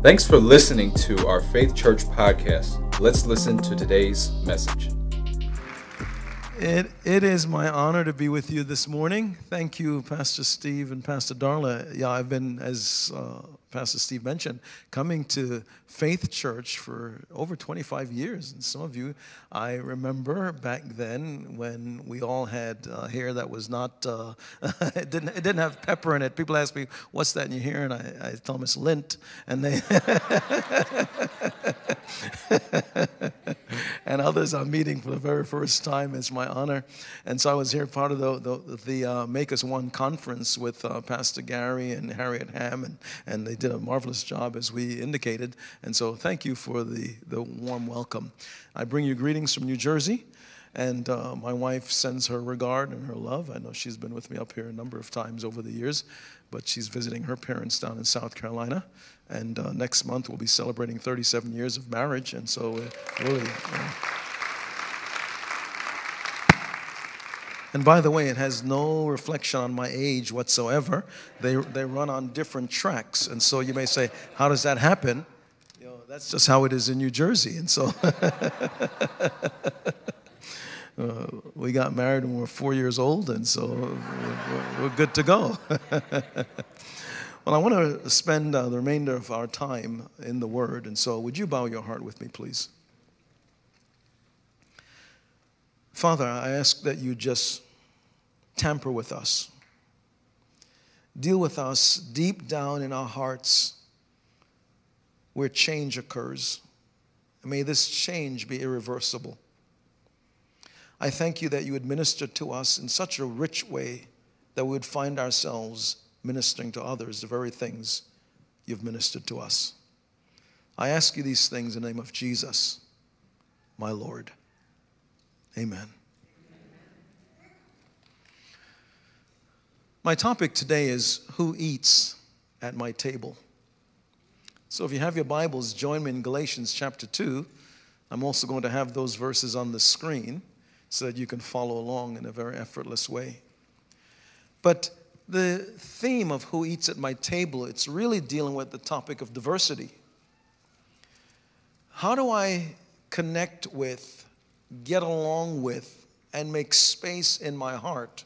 Thanks for listening to our Faith Church podcast. Let's listen to today's message. It, it is my honor to be with you this morning. Thank you, Pastor Steve and Pastor Darla. Yeah, I've been, as uh, Pastor Steve mentioned, coming to Faith Church for over 25 years. And some of you, I remember back then when we all had uh, hair that was not, uh, it, didn't, it didn't have pepper in it. People ask me, what's that in your hair? And I, I tell them it's lint. And they, and others I'm meeting for the very first time. It's my honor. And so I was here part of the, the, the uh, Make Us One conference with uh, Pastor Gary and Harriet Ham, and, and they did a marvelous job as we indicated. And so thank you for the, the warm welcome. I bring you greetings from New Jersey. And uh, my wife sends her regard and her love. I know she's been with me up here a number of times over the years, but she's visiting her parents down in South Carolina. And uh, next month we'll be celebrating 37 years of marriage. And so, uh, really. Uh, and by the way, it has no reflection on my age whatsoever. They, they run on different tracks. And so you may say, How does that happen? You know, that's just how it is in New Jersey. And so. Uh, we got married when we were four years old, and so we're, we're good to go. Well, I want to spend uh, the remainder of our time in the Word, and so would you bow your heart with me, please? Father, I ask that you just tamper with us, deal with us deep down in our hearts where change occurs. may this change be irreversible. I thank you that you administer to us in such a rich way that we would find ourselves ministering to others the very things you've ministered to us. I ask you these things in the name of Jesus, my Lord. Amen. My topic today is Who Eats at My Table? So if you have your Bibles, join me in Galatians chapter 2. I'm also going to have those verses on the screen so that you can follow along in a very effortless way. But the theme of who eats at my table, it's really dealing with the topic of diversity. How do I connect with, get along with, and make space in my heart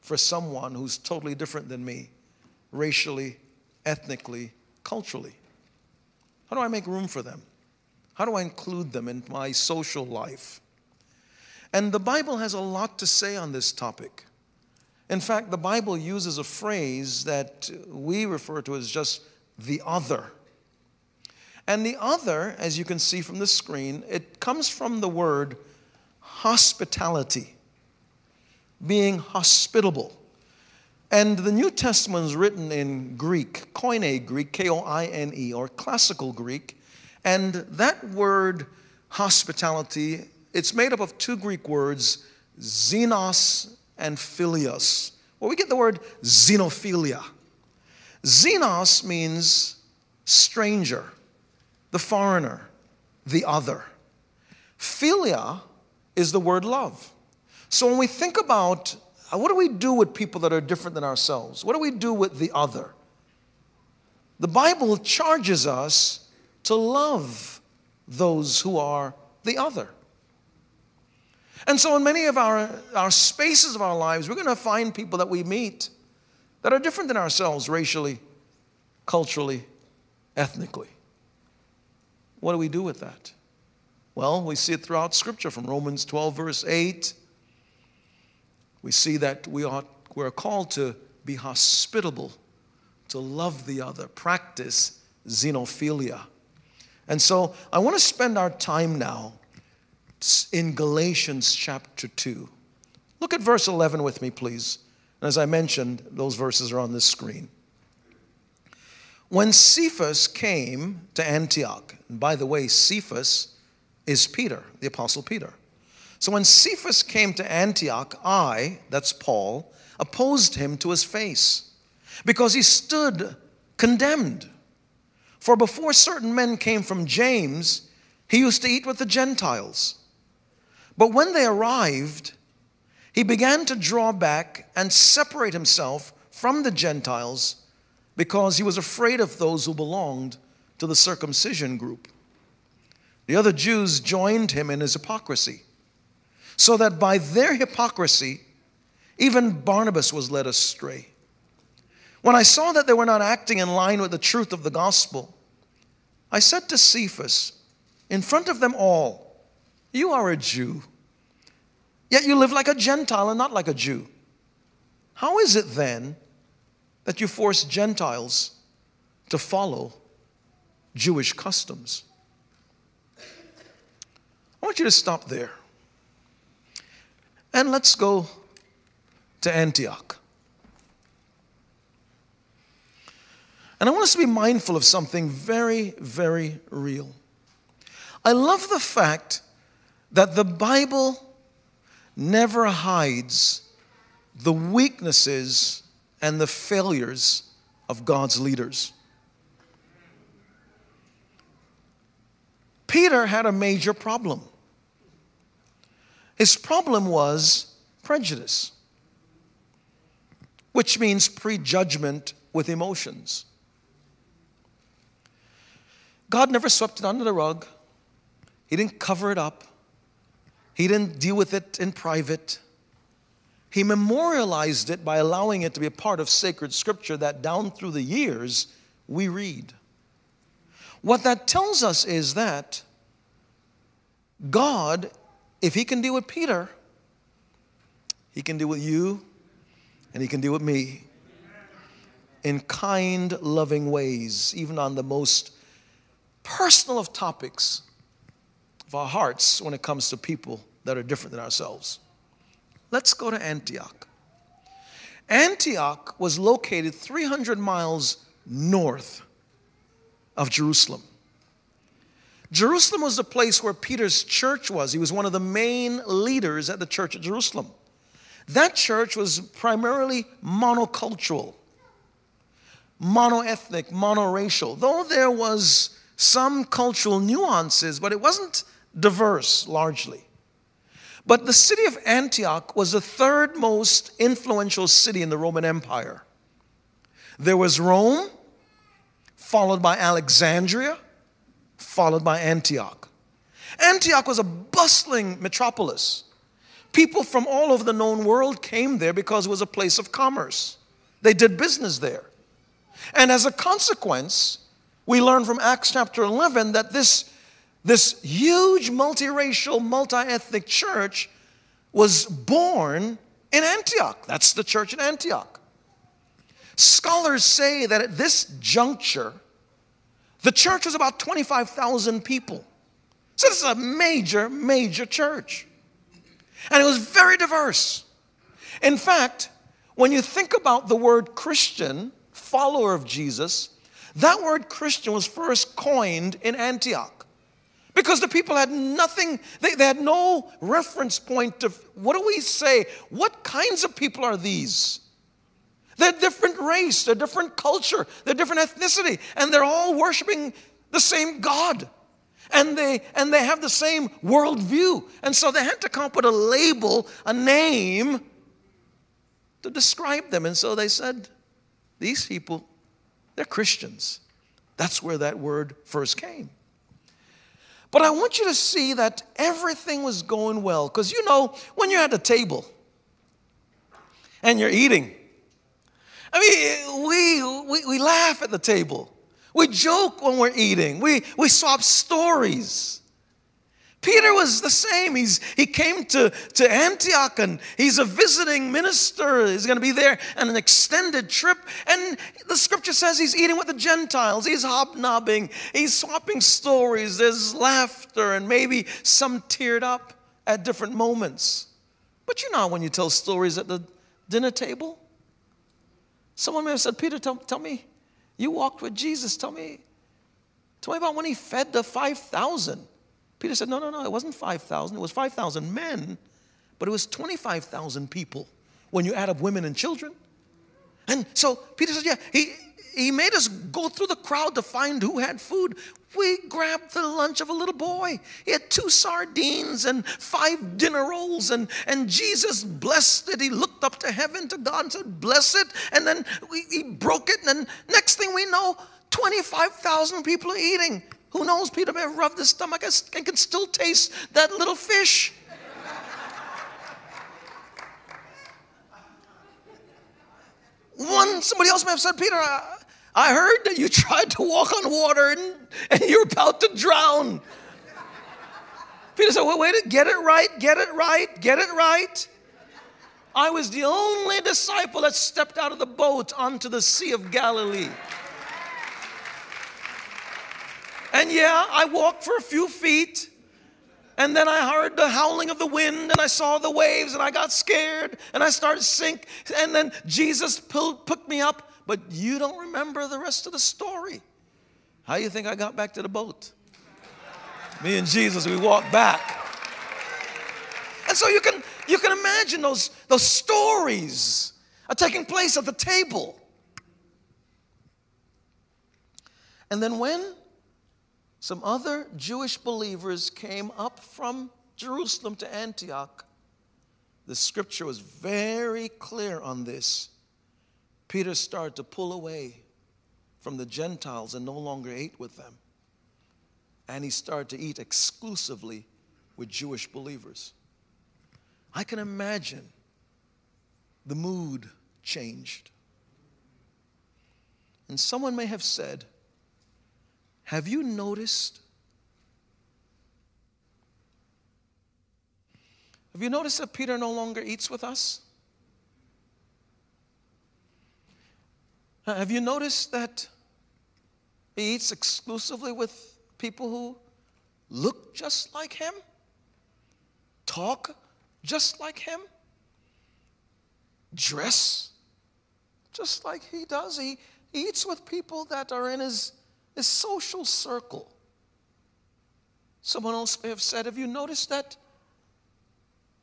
for someone who's totally different than me, racially, ethnically, culturally? How do I make room for them? How do I include them in my social life? And the Bible has a lot to say on this topic. In fact, the Bible uses a phrase that we refer to as just the other. And the other, as you can see from the screen, it comes from the word hospitality, being hospitable. And the New Testament is written in Greek, Koine Greek, K O I N E, or classical Greek. And that word hospitality, it's made up of two Greek words, xenos and philios. Well, we get the word xenophilia. Xenos means stranger, the foreigner, the other. Philia is the word love. So when we think about uh, what do we do with people that are different than ourselves? What do we do with the other? The Bible charges us to love those who are the other. And so, in many of our, our spaces of our lives, we're going to find people that we meet that are different than ourselves racially, culturally, ethnically. What do we do with that? Well, we see it throughout Scripture from Romans 12, verse 8. We see that we are, we're called to be hospitable, to love the other, practice xenophilia. And so I want to spend our time now in Galatians chapter 2. Look at verse 11 with me, please. And as I mentioned, those verses are on this screen. When Cephas came to Antioch, and by the way, Cephas is Peter, the Apostle Peter. So when Cephas came to Antioch, I, that's Paul, opposed him to his face because he stood condemned. For before certain men came from James, he used to eat with the Gentiles. But when they arrived, he began to draw back and separate himself from the Gentiles because he was afraid of those who belonged to the circumcision group. The other Jews joined him in his hypocrisy, so that by their hypocrisy, even Barnabas was led astray. When I saw that they were not acting in line with the truth of the gospel, I said to Cephas, in front of them all, You are a Jew, yet you live like a Gentile and not like a Jew. How is it then that you force Gentiles to follow Jewish customs? I want you to stop there. And let's go to Antioch. And I want us to be mindful of something very, very real. I love the fact that the Bible never hides the weaknesses and the failures of God's leaders. Peter had a major problem. His problem was prejudice, which means prejudgment with emotions. God never swept it under the rug, He didn't cover it up, He didn't deal with it in private. He memorialized it by allowing it to be a part of sacred scripture that down through the years we read. What that tells us is that God, if He can deal with Peter, He can deal with you and He can deal with me in kind, loving ways, even on the most personal of topics of our hearts when it comes to people that are different than ourselves. Let's go to Antioch. Antioch was located 300 miles north of Jerusalem. Jerusalem was the place where Peter's church was. He was one of the main leaders at the church at Jerusalem. That church was primarily monocultural, monoethnic, monoracial, though there was some cultural nuances, but it wasn't diverse largely. But the city of Antioch was the third most influential city in the Roman Empire. There was Rome, followed by Alexandria, followed by Antioch. Antioch was a bustling metropolis. People from all over the known world came there because it was a place of commerce. They did business there. And as a consequence, we learn from Acts chapter 11 that this this huge multiracial, multi ethnic church was born in Antioch. That's the church in Antioch. Scholars say that at this juncture, the church was about 25,000 people. So this is a major, major church. And it was very diverse. In fact, when you think about the word Christian, follower of Jesus, that word Christian was first coined in Antioch. Because the people had nothing, they, they had no reference point of what do we say? What kinds of people are these? They're different race, they're different culture, they're different ethnicity, and they're all worshiping the same God. And they and they have the same worldview. And so they had to come up with a label, a name to describe them. And so they said, these people, they're Christians. That's where that word first came. But I want you to see that everything was going well. Because you know, when you're at a table and you're eating, I mean, we, we, we laugh at the table. We joke when we're eating. We, we swap stories. Peter was the same. He's, he came to, to Antioch and he's a visiting minister. He's going to be there on an extended trip. And the scripture says he's eating with the Gentiles. He's hobnobbing. He's swapping stories. There's laughter and maybe some teared up at different moments. But you know when you tell stories at the dinner table? Someone may have said, Peter, tell, tell me, you walked with Jesus. Tell me, tell me about when he fed the 5,000. Peter said, No, no, no, it wasn't 5,000. It was 5,000 men, but it was 25,000 people when you add up women and children. And so Peter said, Yeah, he, he made us go through the crowd to find who had food. We grabbed the lunch of a little boy. He had two sardines and five dinner rolls, and, and Jesus blessed it. He looked up to heaven to God and said, Bless it. And then we, he broke it, and then next thing we know, 25,000 people are eating. Who knows? Peter may have rubbed his stomach and can still taste that little fish. One, somebody else may have said, Peter, I, I heard that you tried to walk on water and, and you're about to drown. Peter said, well, wait, get it right, get it right, get it right. I was the only disciple that stepped out of the boat onto the Sea of Galilee. And yeah, I walked for a few feet, and then I heard the howling of the wind, and I saw the waves, and I got scared, and I started to sink. And then Jesus pulled, picked me up, but you don't remember the rest of the story. How you think I got back to the boat? Me and Jesus, we walked back. And so you can you can imagine those, those stories are taking place at the table. And then when some other Jewish believers came up from Jerusalem to Antioch, the scripture was very clear on this. Peter started to pull away from the Gentiles and no longer ate with them. And he started to eat exclusively with Jewish believers. I can imagine the mood changed. And someone may have said, Have you noticed? Have you noticed that Peter no longer eats with us? Have you noticed that he eats exclusively with people who look just like him, talk just like him, dress just like he does. He, eats with people that are in his, his social circle. Someone else may have said, Have you noticed that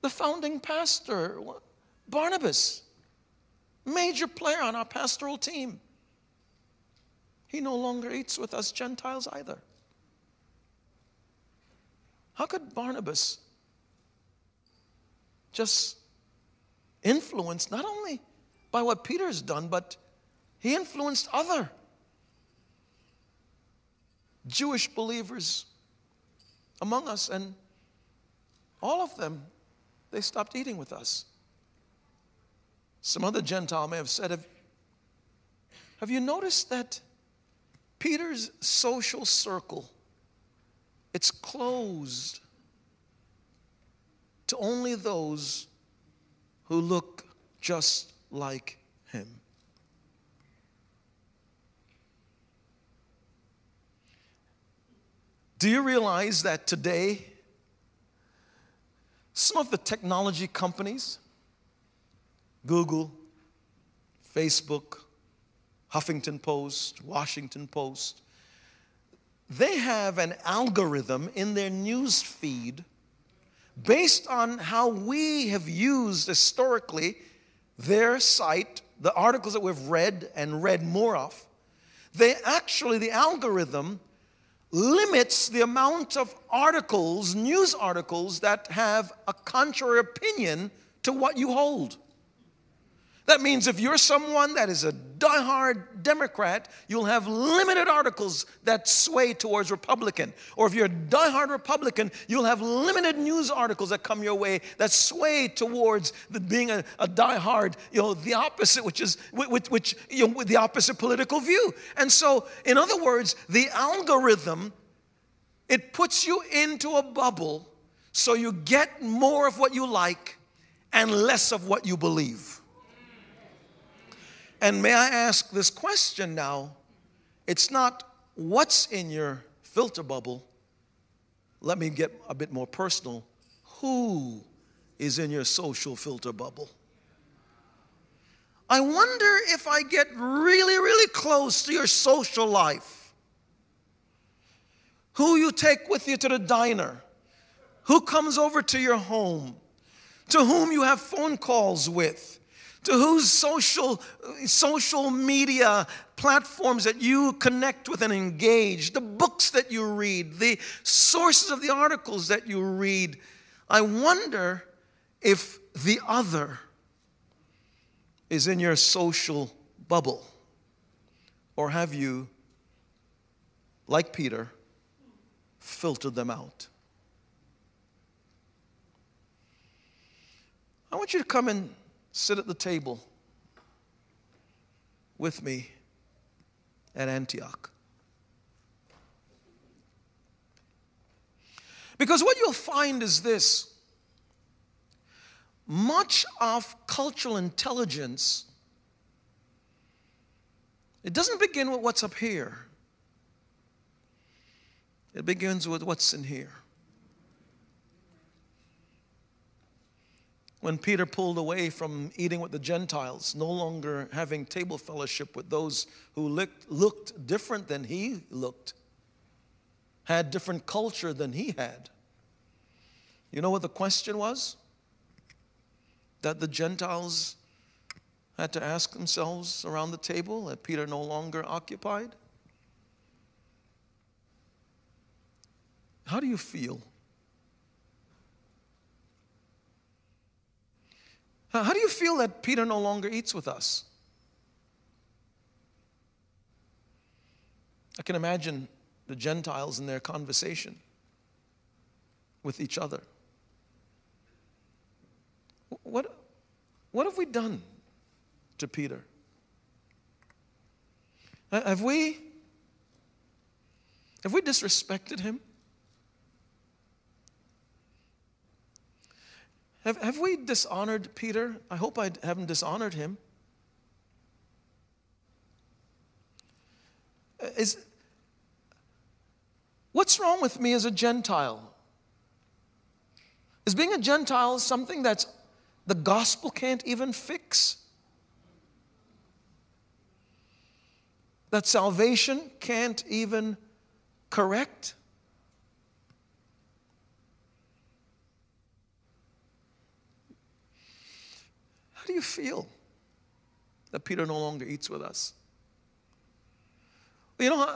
the founding pastor, Barnabas, major player on our pastoral team, he no longer eats with us Gentiles either. How could Barnabas just influenced not only by what Peter's done, but he influenced other Jewish believers among us, and all of them, they stopped eating with us. Some other Gentile may have said, Have, have you noticed that Peter's social circle, it's closed to only those who look just like him. Do you realize that today, some of the technology companies, Google, Facebook, Huffington Post, Washington Post, they have an algorithm in their news feed based on how we have used historically their site, the articles that we've read and read more of, they actually, the algorithm limits the amount of articles, news articles, that have a contrary opinion to what you hold. That means if you're someone that is a diehard Democrat, you'll have limited articles that sway towards Republican. Or if you're a diehard Republican, you'll have limited news articles that come your way that sway towards the, being a, a diehard, you know, the opposite, which is which, which you know, with the opposite political view. And so, in other words, the algorithm it puts you into a bubble so you get more of what you like and less of what you believe. And may I ask this question now? It's not what's in your filter bubble. Let me get a bit more personal. Who is in your social filter bubble? I wonder if I get really, really close to your social life. Who you take with you to the diner, who comes over to your home, to whom you have phone calls with, to whose social, social media platforms that you connect with and engage, the books that you read, the sources of the articles that you read. I wonder if the other is in your social bubble. Or have you like Peter, filtered them out. I want you to come and sit at the table with me at Antioch. Because what you'll find is this. Much of cultural intelligence it doesn't begin with what's up here. It begins with what's in here when Peter pulled away from eating with the Gentiles, no longer having table fellowship with those who looked, looked different than he looked, had different culture than he had. You know what the question was? That the Gentiles had to ask themselves around the table that Peter no longer occupied? How do you feel? How do you feel that Peter no longer eats with us? I can imagine the Gentiles in their conversation with each other. What, what have we done to Peter? Have we, have we disrespected him? Have, have we dishonored Peter? I hope I haven't dishonored him. Uh, is, what's wrong with me as a Gentile? Is being a Gentile something that's the gospel can't even fix? That salvation can't even correct? Do you feel that Peter no longer eats with us? You know,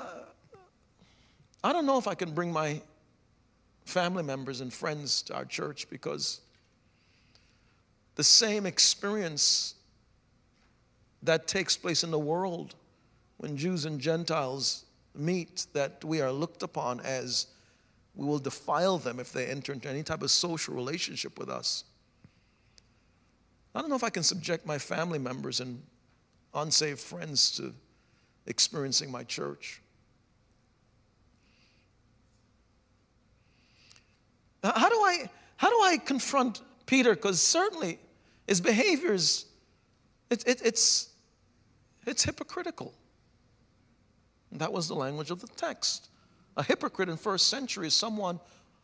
I, don't know if I can bring my family members and friends to our church because the same experience that takes place in the world when Jews and Gentiles meet, that we are looked upon as we will defile them if they enter into any type of social relationship with us. I don't know if I can subject my family members and unsaved friends to experiencing my church. How do I, how do I confront Peter? Because certainly his behaviors, it, it, it's, it's hypocritical. that was the language of the text. A hypocrite in first century is someone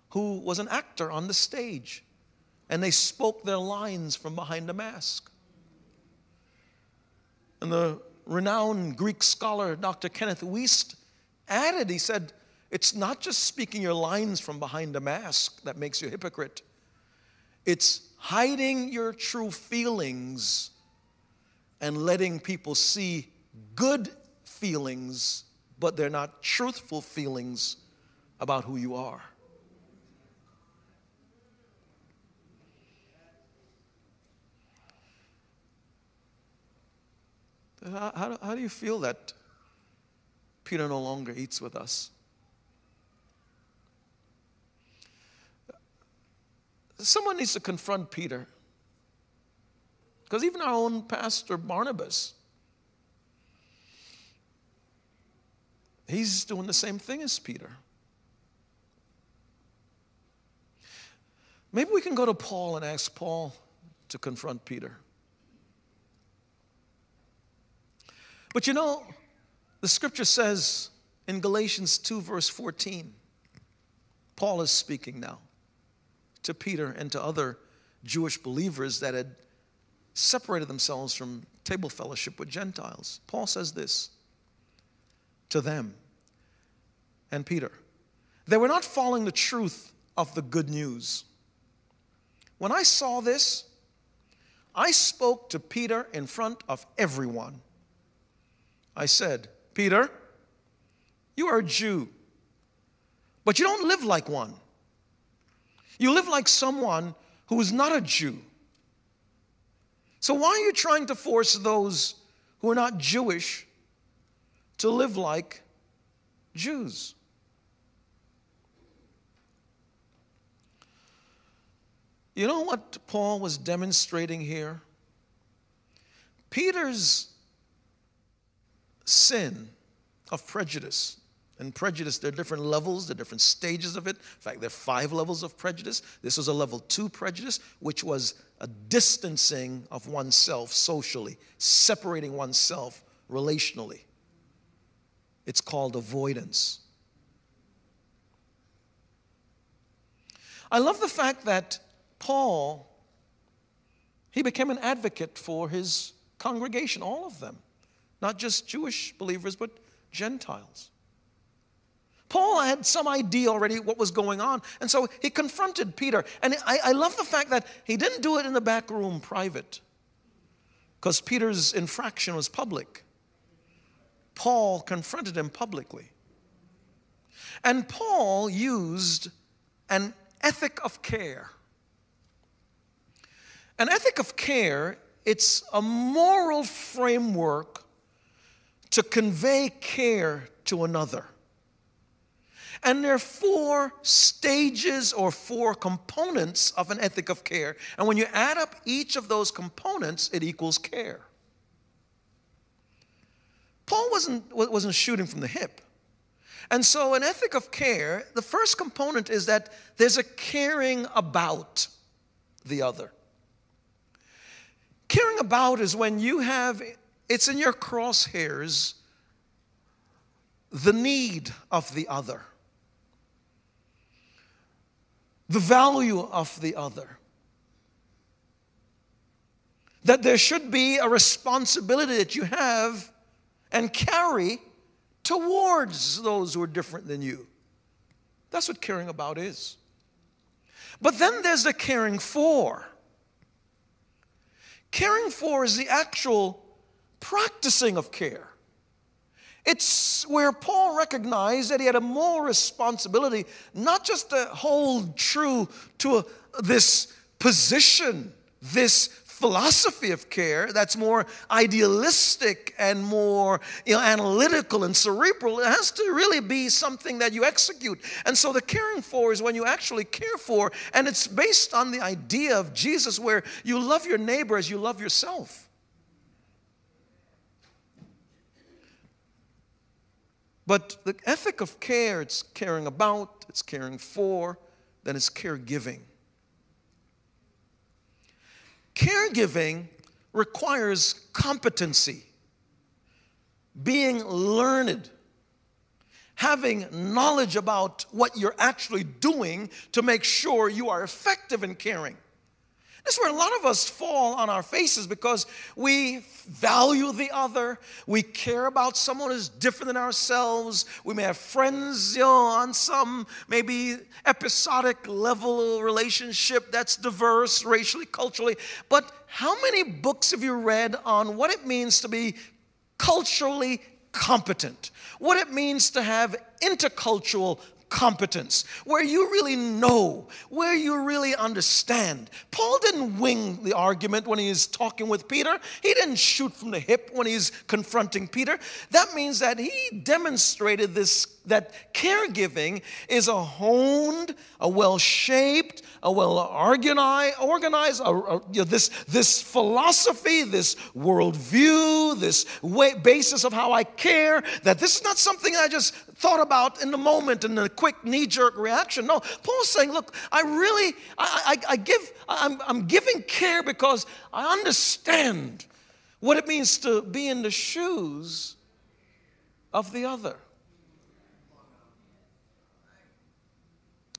who was an actor on the stage and they spoke their lines from behind a mask. And the renowned Greek scholar, Dr. Kenneth Wuest, added, he said, it's not just speaking your lines from behind a mask that makes you a hypocrite. It's hiding your true feelings and letting people see good feelings, but they're not truthful feelings about who you are. How, how, how do you feel that Peter no longer eats with us? Someone needs to confront Peter. Because even our own pastor, Barnabas, he's doing the same thing as Peter. Maybe we can go to Paul and ask Paul to confront Peter. But you know, the scripture says in Galatians 2, verse 14, Paul is speaking now to Peter and to other Jewish believers that had separated themselves from table fellowship with Gentiles. Paul says this to them and Peter. They were not following the truth of the good news. When I saw this, I spoke to Peter in front of everyone. I said, Peter, you are a Jew, but you don't live like one. You live like someone who is not a Jew. So why are you trying to force those who are not Jewish to live like Jews? You know what Paul was demonstrating here? Peter's sin of prejudice. And prejudice, there are different levels, there are different stages of it. In fact, there are five levels of prejudice. This was a level two prejudice, which was a distancing of oneself socially, separating oneself relationally. It's called avoidance. I love the fact that Paul, he became an advocate for his congregation, all of them, not just Jewish believers, but Gentiles. Paul had some idea already what was going on, and so he confronted Peter. And I, I love the fact that he didn't do it in the back room private, because Peter's infraction was public. Paul confronted him publicly. And Paul used an ethic of care. An ethic of care, it's a moral framework to convey care to another. And there are four stages or four components of an ethic of care. And when you add up each of those components, it equals care. Paul wasn't, wasn't shooting from the hip. And so, an ethic of care, the first component is that there's a caring about the other. Caring about is when you have, it's in your crosshairs, the need of the other, the value of the other. That there should be a responsibility that you have and carry towards those who are different than you. That's what caring about is. But then there's the caring for. Caring for is the actual practicing of care. It's where Paul recognized that he had a moral responsibility not just to hold true to a, this position, this philosophy of care that's more idealistic and more you know, analytical and cerebral. It has to really be something that you execute. And so the caring for is when you actually care for, and it's based on the idea of Jesus where you love your neighbor as you love yourself. But the ethic of care, it's caring about, it's caring for, then it's caregiving. Caregiving requires competency, being learned, having knowledge about what you're actually doing to make sure you are effective in caring. This is where a lot of us fall on our faces because we value the other. We care about someone who's different than ourselves. We may have friends you know, on some maybe episodic level relationship that's diverse racially, culturally. But how many books have you read on what it means to be culturally competent? What it means to have intercultural competence, where you really know, where you really understand. Paul didn't wing the argument when he's talking with Peter, he didn't shoot from the hip when he's confronting Peter. That means that he demonstrated this that caregiving is a honed, a well shaped, a well organized, a, a, you know, this, this philosophy, this worldview, this way, basis of how I care, that this is not something I just thought about in the moment in a quick knee jerk reaction. No, Paul's saying, look, I really, I, I, I give, I'm, I'm giving care because I understand what it means to be in the shoes of the other.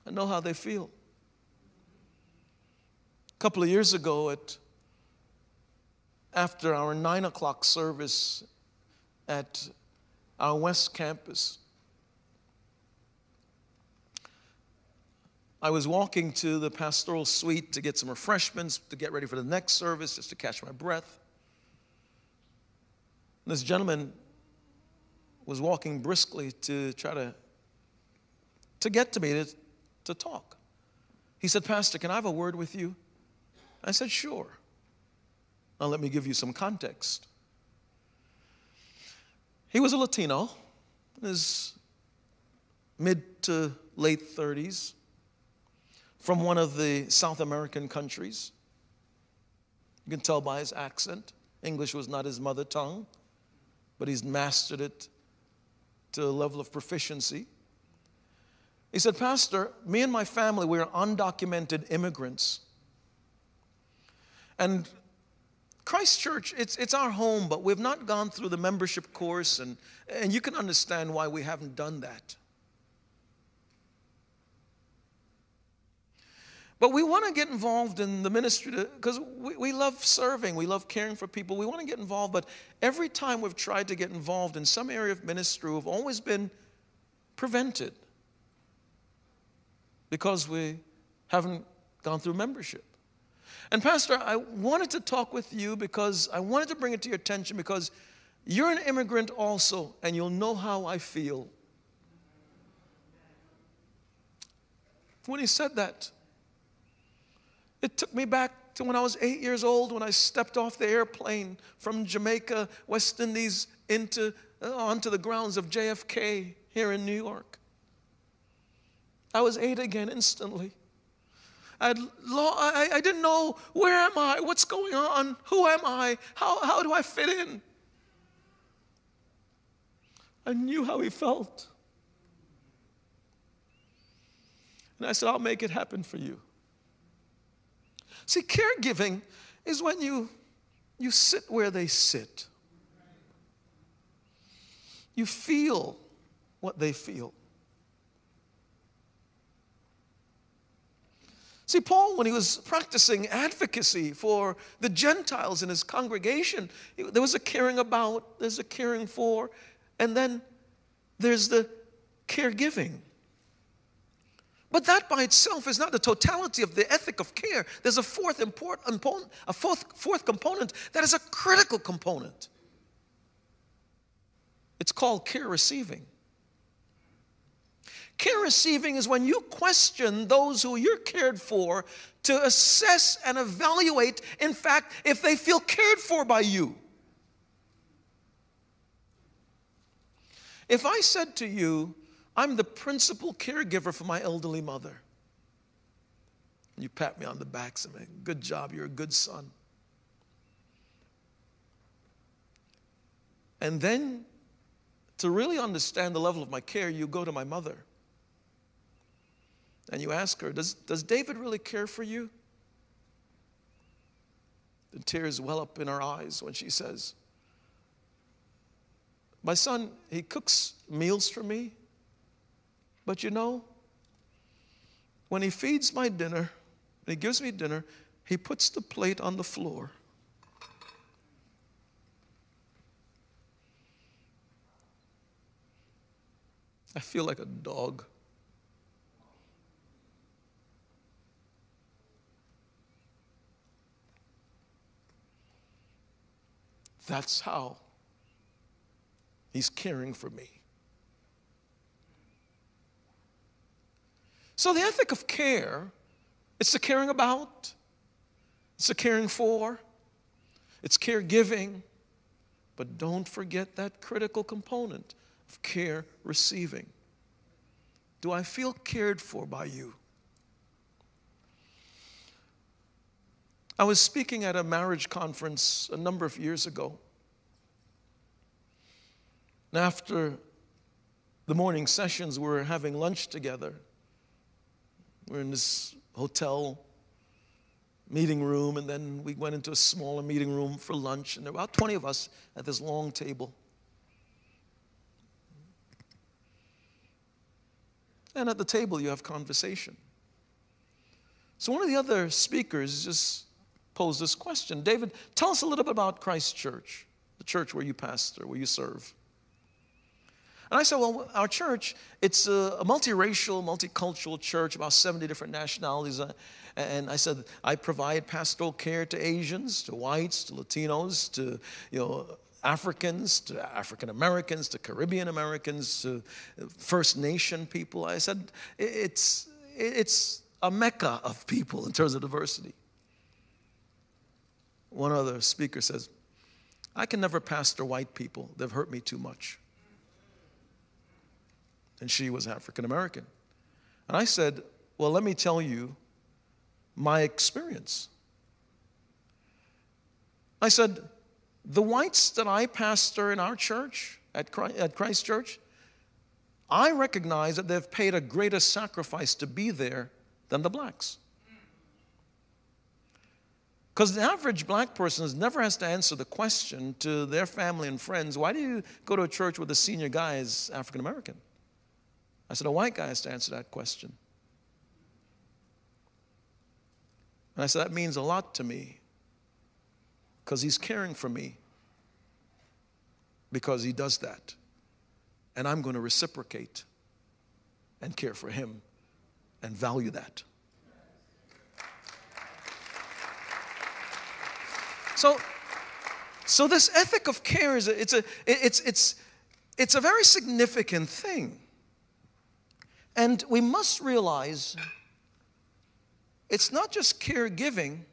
I know how they feel. A couple of years ago, at after our nine o'clock service at our West Campus, I was walking to the pastoral suite to get some refreshments to get ready for the next service, just to catch my breath. And this gentleman was walking briskly to try to, to get to me to, to talk. He said, Pastor, can I have a word with you? I said, Sure. Now, let me give you some context. He was a Latino, in his mid to late 30s, from one of the South American countries. You can tell by his accent. English was not his mother tongue, but he's mastered it to a level of proficiency. He said, Pastor, me and my family, we're undocumented immigrants. And Christ Church, it's, it's our home, but we've not gone through the membership course, and, and you can understand why we haven't done that. But we want to get involved in the ministry because we, we love serving, we love caring for people, we want to get involved. But every time we've tried to get involved in some area of ministry, we've always been prevented because we haven't gone through membership. And, Pastor, I wanted to talk with you because I wanted to bring it to your attention because you're an immigrant also, and you'll know how I feel. When he said that, it took me back to when I was eight years old when I stepped off the airplane from Jamaica, West Indies, into, uh, onto the grounds of JFK here in New York. I was eight again instantly. I'd, I, I didn't know where am I? What's going on? Who am I? How, how do I fit in? I knew how he felt. And I said, I'll make it happen for you. See, caregiving is when you, you sit where they sit, you feel what they feel. See, Paul, when he was practicing advocacy for the Gentiles in his congregation, there was a caring about, there's a caring for, and then there's the caregiving. But that by itself is not the totality of the ethic of care. There's a fourth important, a fourth, fourth component that is a critical component. It's called care receiving. Care receiving is when you question those who you're cared for to assess and evaluate, in fact, if they feel cared for by you. If I said to you, I'm the principal caregiver for my elderly mother. You pat me on the back, say, good job, you're a good son. And then, to really understand the level of my care, you go to my mother and you ask her, Does, does David really care for you? The tears well up in her eyes when she says, My son, he cooks meals for me. But you know, when he feeds my dinner, when he gives me dinner, he puts the plate on the floor. I feel like a dog. That's how he's caring for me. So, the ethic of care, it's the caring about, it's the caring for, it's caregiving, but don't forget that critical component of care receiving. Do I feel cared for by you? I was speaking at a marriage conference a number of years ago. And after the morning sessions, we were having lunch together. We're in this hotel meeting room, and then we went into a smaller meeting room for lunch, and there were about 20 of us at this long table. And at the table, you have conversation. So one of the other speakers just posed this question David, tell us a little bit about Christ Church, the church where you pastor, where you serve. And I said, well, our church, it's a, a multiracial, multicultural church, about 70 different nationalities. Uh, and I said, I provide pastoral care to Asians, to whites, to Latinos, to, you know, Africans, to African Americans, to Caribbean Americans, to First Nation people. I said, it's, it's a mecca of people in terms of diversity. One other speaker says, I can never pastor white people. They've hurt me too much and she was African American. And I said, Well, let me tell you my experience. I said, the whites that I pastor in our church, at Christ, at Christ Church, I recognize that they've paid a greater sacrifice to be there than the blacks. Because the average black person never has to answer the question to their family and friends why do you go to a church where the senior guy is African American? I said, a white guy has to answer that question. And I said, that means a lot to me because he's caring for me because he does that. And I'm going to reciprocate and care for him and value that. So, so this ethic of care is a, it's a it's it's it's a very significant thing. And we must realize it's not just care giving,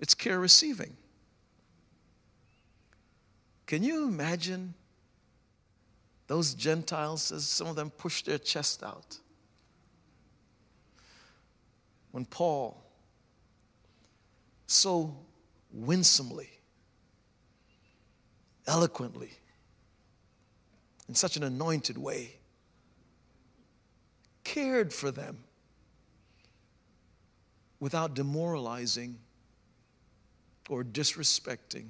it's care receiving. Can you imagine those Gentiles, as some of them pushed their chest out? When Paul so winsomely, eloquently, in such an anointed way, cared for them without demoralizing or disrespecting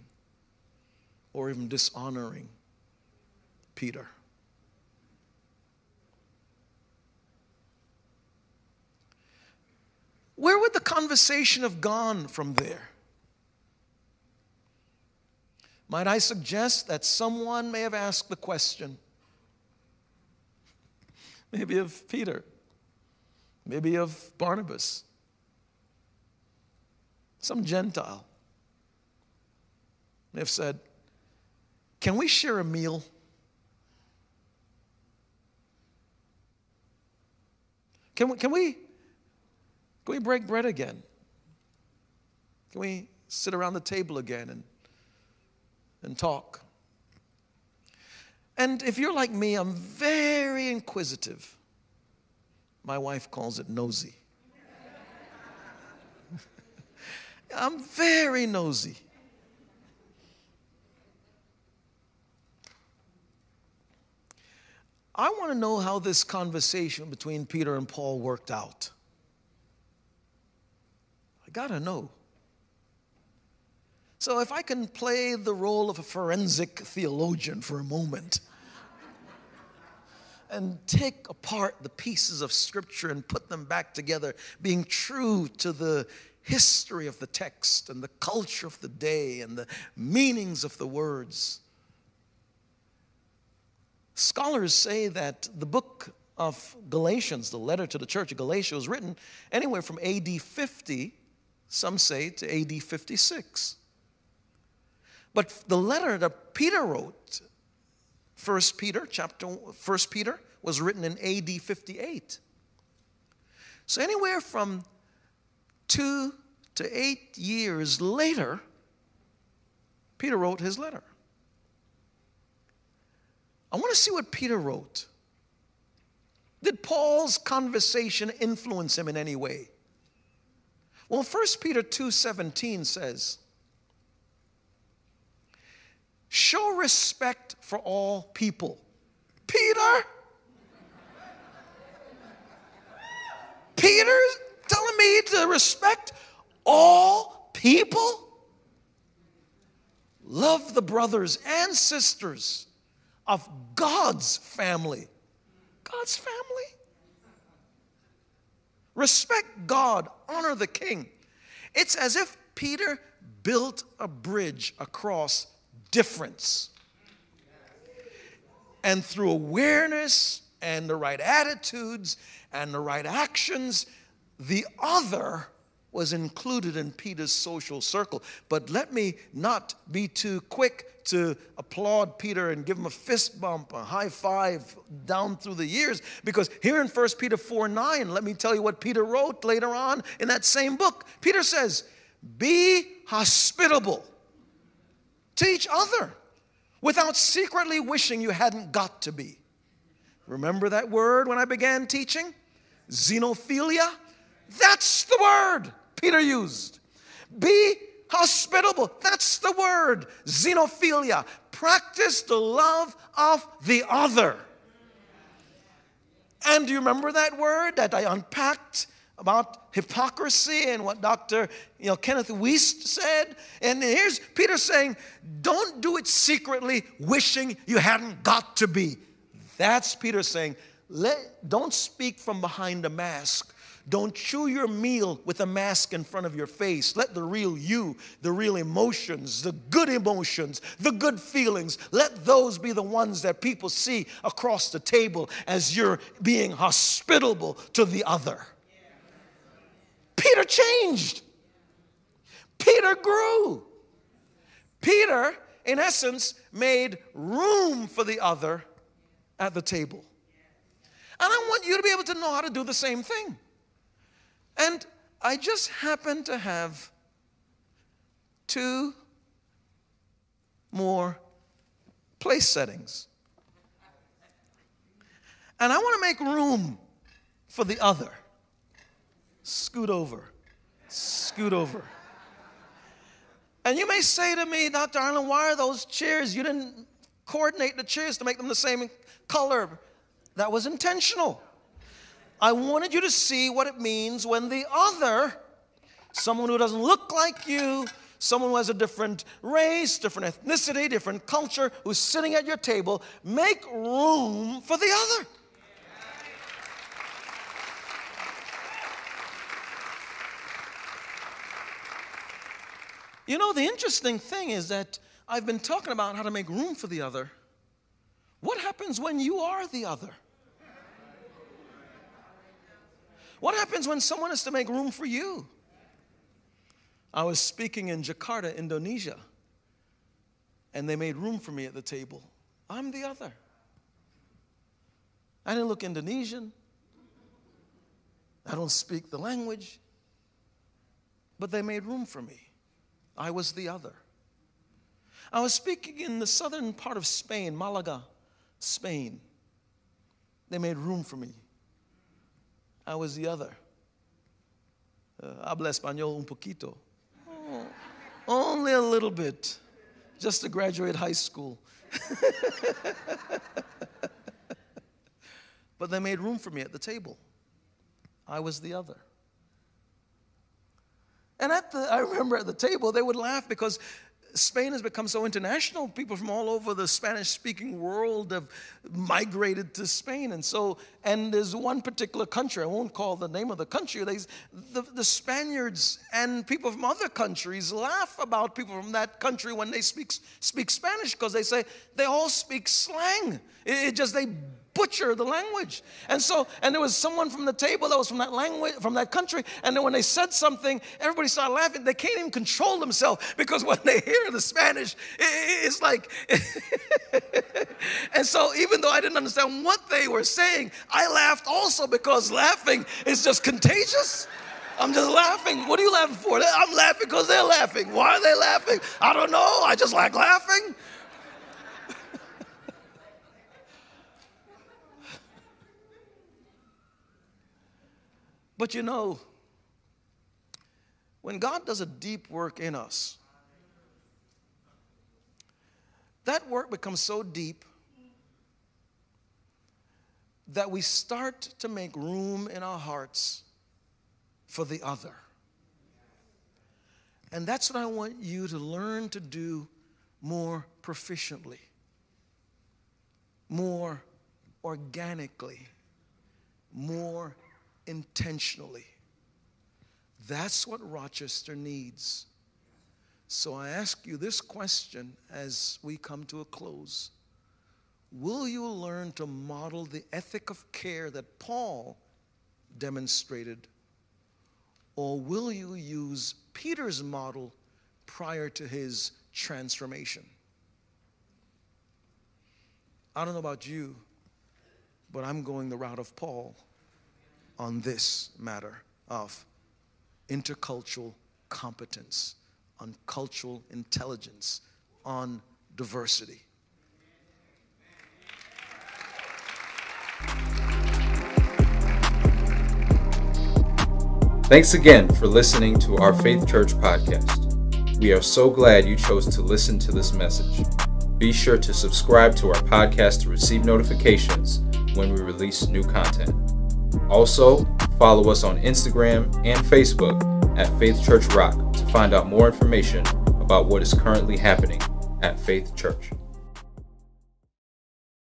or even dishonoring Peter. Where would the conversation have gone from there? Might I suggest that someone may have asked the question, maybe of Peter, maybe of Barnabas, some Gentile. They've said, Can we share a meal? Can we, can we, can we break bread again? Can we sit around the table again and, and talk? And if you're like me, I'm very inquisitive. My wife calls it nosy. I'm very nosy. I want to know how this conversation between Peter and Paul worked out. I got to know. So, if I can play the role of a forensic theologian for a moment and take apart the pieces of Scripture and put them back together, being true to the history of the text and the culture of the day and the meanings of the words Scholars say that the book of Galatians, the letter to the church of Galatia, was written anywhere from AD 50, some say, to AD 56. But the letter that Peter wrote, First Peter, chapter First Peter, was written in AD 58. So anywhere from two to eight years later, Peter wrote his letter. I want to see what Peter wrote. Did Paul's conversation influence him in any way? Well, 1 Peter 2:17 says, "Show respect for all people." Peter? Peter's telling me to respect all people? Love the brothers and sisters of God's family. God's family. Respect God, honor the king. It's as if Peter built a bridge across difference. And through awareness and the right attitudes and the right actions, the other was included in Peter's social circle. But let me not be too quick to applaud Peter and give him a fist bump, a high five down through the years, because here in 1 Peter 4 9, let me tell you what Peter wrote later on in that same book. Peter says, Be hospitable to each other without secretly wishing you hadn't got to be. Remember that word when I began teaching? Xenophilia? That's the word Peter used. Be hospitable. That's the word. Xenophilia. Practice the love of the other. And do you remember that word that I unpacked about hypocrisy and what Dr. You know, Kenneth Wuest said? And here's Peter saying, don't do it secretly, wishing you hadn't got to be. That's Peter saying, Let, don't speak from behind a mask. Don't chew your meal with a mask in front of your face. Let the real you, the real emotions, the good emotions, the good feelings, let those be the ones that people see across the table as you're being hospitable to the other. Peter changed. Peter grew. Peter, in essence, made room for the other at the table. And I want you to be able to know how to do the same thing. And I just happen to have two more place settings. And I want to make room for the other. Scoot over. Scoot over. And you may say to me, Dr. Arlen, why are those chairs? You didn't coordinate the chairs to make them the same color. That was intentional. I wanted you to see what it means when the other, someone who doesn't look like you, someone who has a different race, different ethnicity, different culture, who's sitting at your table, make room for the other. You know, the interesting thing is that I've been talking about how to make room for the other. What happens when you are the other? What happens when someone has to make room for you? I was speaking in Jakarta, Indonesia, and they made room for me at the table. I'm the other. I didn't look Indonesian. I don't speak the language. But they made room for me. I was the other. I was speaking in the southern part of Spain, Malaga, Spain. They made room for me. I was the other. Uh, habla español un poquito. Oh, only a little bit, just to graduate high school. but they made room for me at the table. I was the other. And at the, I remember at the table, they would laugh because Spain has become so international. People from all over the Spanish speaking world have migrated to Spain. And so, and there's one particular country, I won't call the name of the country, they, the, the Spaniards and people from other countries laugh about people from that country when they speak, speak Spanish because they say they all speak slang. It, it just, they butcher the language. And so, and there was someone from the table that was from that language, from that country, and then when they said something, everybody started laughing. They can't even control themselves because when they hear the Spanish, it's like, and so even though I didn't understand what they were saying, I laughed also because laughing is just contagious. I'm just laughing. What are you laughing for? I'm laughing because they're laughing. Why are they laughing? I don't know. I just like laughing. But you know, when God does a deep work in us, that work becomes so deep that we start to make room in our hearts for the other. And that's what I want you to learn to do more proficiently, more organically, more intentionally. That's what Rochester needs. So I ask you this question as we come to a close Will you learn to model the ethic of care that Paul demonstrated? Or will you use Peter's model prior to his transformation? I don't know about you, but I'm going the route of Paul on this matter of intercultural competence, on cultural intelligence, on diversity. Thanks again for listening to our Faith Church podcast. We are so glad you chose to listen to this message. Be sure to subscribe to our podcast to receive notifications when we release new content. Also, follow us on Instagram and Facebook at Faith Church Rock to find out more information about what is currently happening at Faith Church.